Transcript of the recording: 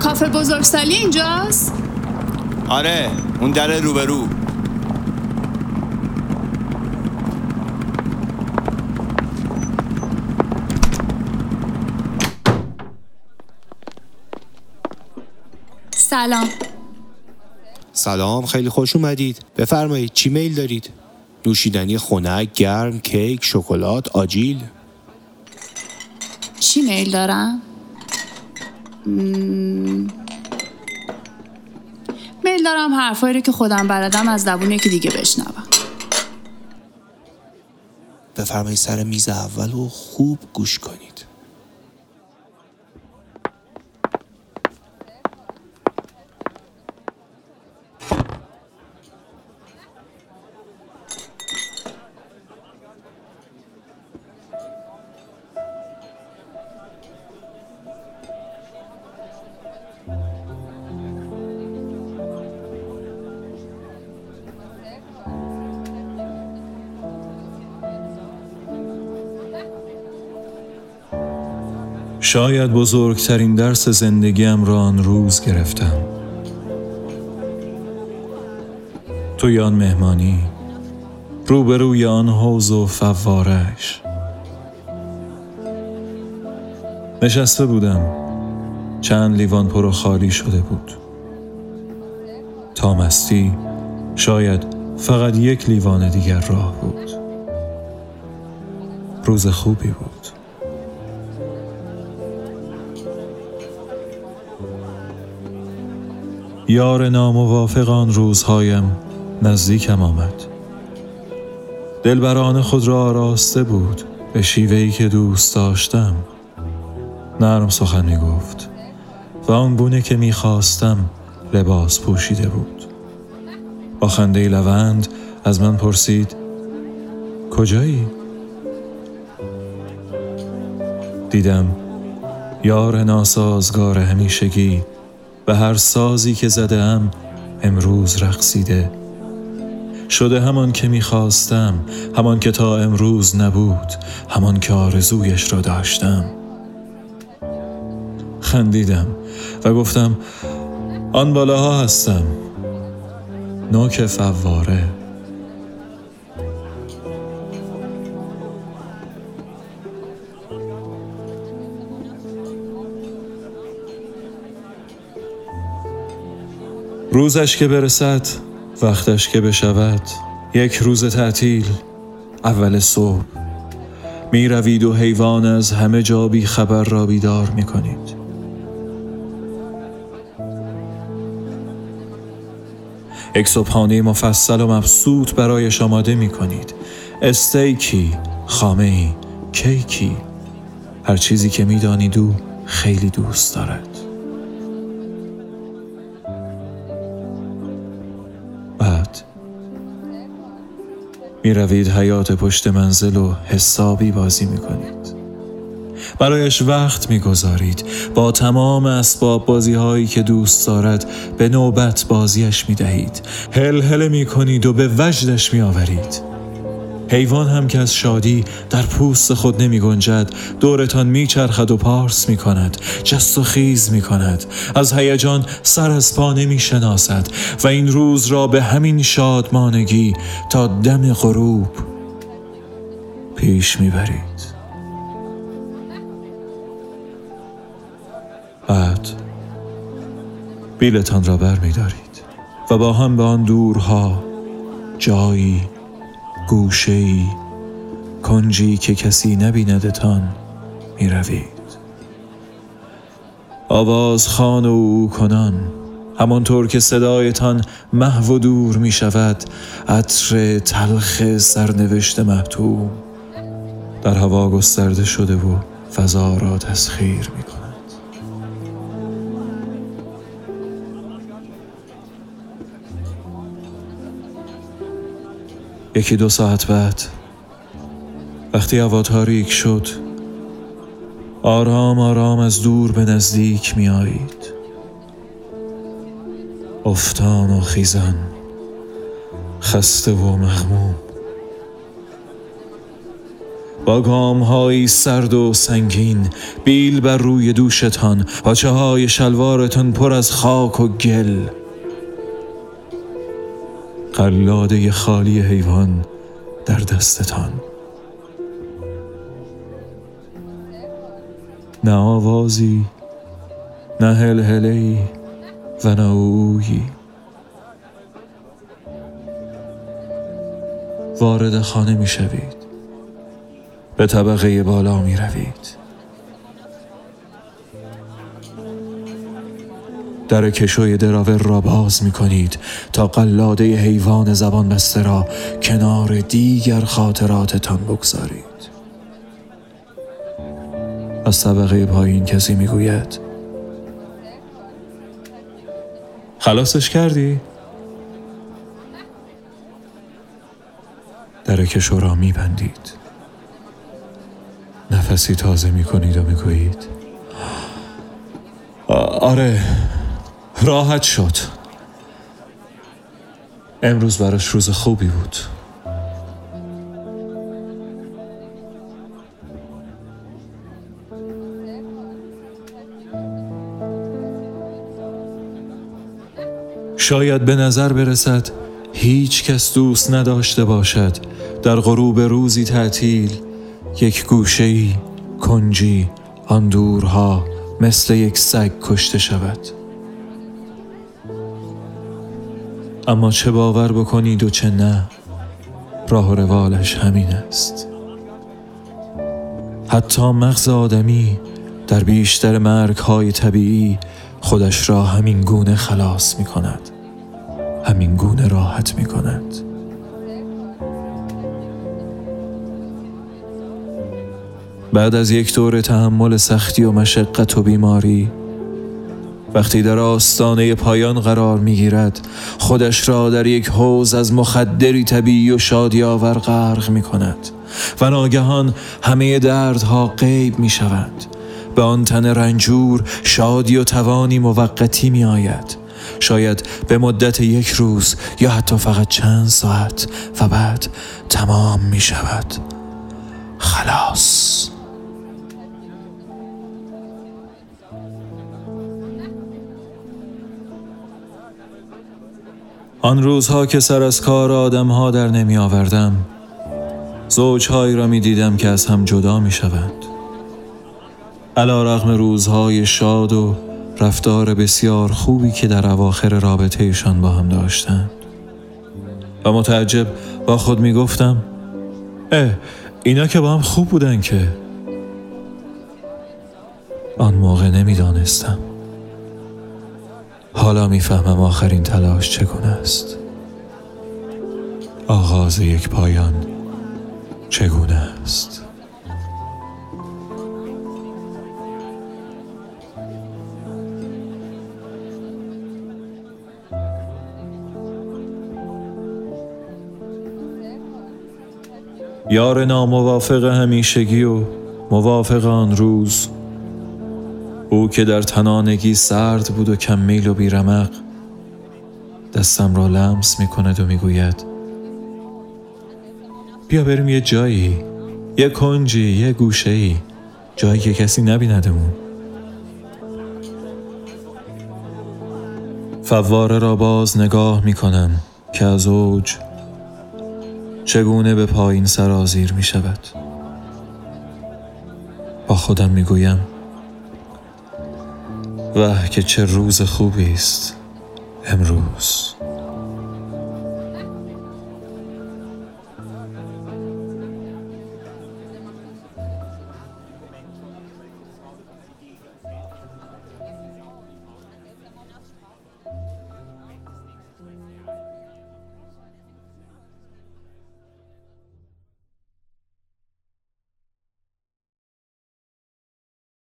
کافه بزرگسالی اینجاست؟ آره اون در روبرو. سلام. سلام خیلی خوش اومدید. بفرمایید چی میل دارید؟ نوشیدنی خنک گرم کیک شکلات آجیل. چی میل دارم؟ میل دارم حرفایی رو که خودم بلدم از زبون یکی دیگه بشنوم. بفرمایید سر میز اول و خوب گوش کنید. شاید بزرگترین درس زندگیم را آن روز گرفتم. توی آن مهمانی روبروی آن حوز و فوارش. نشسته بودم. چند لیوان پر و خالی شده بود. تا مستی شاید فقط یک لیوان دیگر راه بود. روز خوبی بود. یار ناموافق آن روزهایم نزدیکم آمد. دلبران خود را آراسته بود به شیوهی که دوست داشتم. نرم سخن می گفت و آن گونه که می خواستم لباس پوشیده بود. با خنده لوند از من پرسید کجایی؟ دیدم یار ناسازگار همیشگی به هر سازی که زده ام امروز رقصیده. شده همان که می‌خواستم همان که تا امروز نبود همان که آرزویش را داشتم. خندیدم و گفتم آن بالاها هستم. نوک فواره. روزش که برسد وقتش که بشود. یک روز تعطیل اول صبح. می روید و حیوان از همه جا بی خبر را بیدار می کنید یک صبحانه مفصل و مبسوط برایش آماده می کنید استیکی، خامه ای، کیکی. هر چیزی که می دانید او خیلی دوست دارد. می روید حیات پشت منزل و حسابی بازی می کنید. برایش وقت می‌گذارید. با تمام اسباب بازی هایی که دوست دارد به نوبت بازیش می دهید هل هل می کنید و به وجدش می آورید حیوان هم که از شادی در پوست خود نمی گنجد دورتان می چرخد و پارس می کند جست و خیز می کند. از هیجان سر از پا نمی شناسد و این روز را به همین شادمانگی تا دم غروب پیش می برید. بعد بیلتان را بر می دارید و با هم به آن دورها جایی گوشه ای کنجی که کسی نبیندتان می روید آواز خان و او کنان همانطور که صدایتان محو و دور می شود عطر تلخ سرنوشت محتوم در هوا گسترده شده و فضا را تسخیر می کند یکی دو ساعت بعد وقتی هوا تاریک شد آرام آرام از دور به نزدیک می آیید. افتان و خیزان خسته و مغموم. با گام سرد و سنگین بیل بر روی دوشتان پاچه های شلوارتان پر از خاک و گل. قلاده خالی حیوان در دستتان. نه آوازی نه هلهلهی و نه اویی وارد خانه می شوید به طبقه بالا می روید در کشوی دراور را باز می کنید تا قلاده حیوان زبان بسته را کنار دیگر خاطراتتان بگذارید از طبقه پایین کسی می گوید خلاصش کردی؟ در کشو را می بندید نفسی تازه می کنید و می گویید آره راحت شد. امروز براش روز خوبی بود. شاید به نظر برسد هیچ کس دوست نداشته باشد در غروب روزی تعطیل یک گوشهی کنجی آن دورها مثل یک سگ کشته شود. اما چه باور بکنید و چه نه راه و روالش همین است. حتی مغز آدمی در بیشتر مرگ های طبیعی خودش را همین گونه خلاص می کند همین گونه راحت می کند بعد از یک دور تحمل سختی و مشقت و بیماری وقتی در آستانه پایان قرار می گیرد خودش را در یک حوز از مخدری طبیعی و شادی آور غرق می کند و ناگهان همه دردها غیب می شود به آن تن رنجور شادی و توانی موقتی می آید شاید به مدت یک روز یا حتی فقط چند ساعت و بعد تمام می شود خلاص. آن روزها که سر از کار آدمها در نمی آوردم زوجهایی را می دیدم که از هم جدا می شوند. علا رغم روزهای شاد و رفتار بسیار خوبی که در اواخر رابطهشان با هم داشتند. و متعجب با خود می گفتم اه اینا که با هم خوب بودن که. آن موقع نمی‌دانستم حالا می‌فهمم آخرین تلاش چگونه است. آغاز یک پایان چگونه است؟ یار ناموافق همیشگی و موافق آن روز او که در تنانگی سرد بود و کم میل و بیرمق دستم را لمس می کند و می گوید بیا بریم یه جایی یه کنجی یه گوشه ای جایی که کسی نبیندمون. فواره را باز نگاه می کنم که از اوج چگونه به پایین سرازیر می شود با خودم می گویم و که چه روز خوبی است امروز.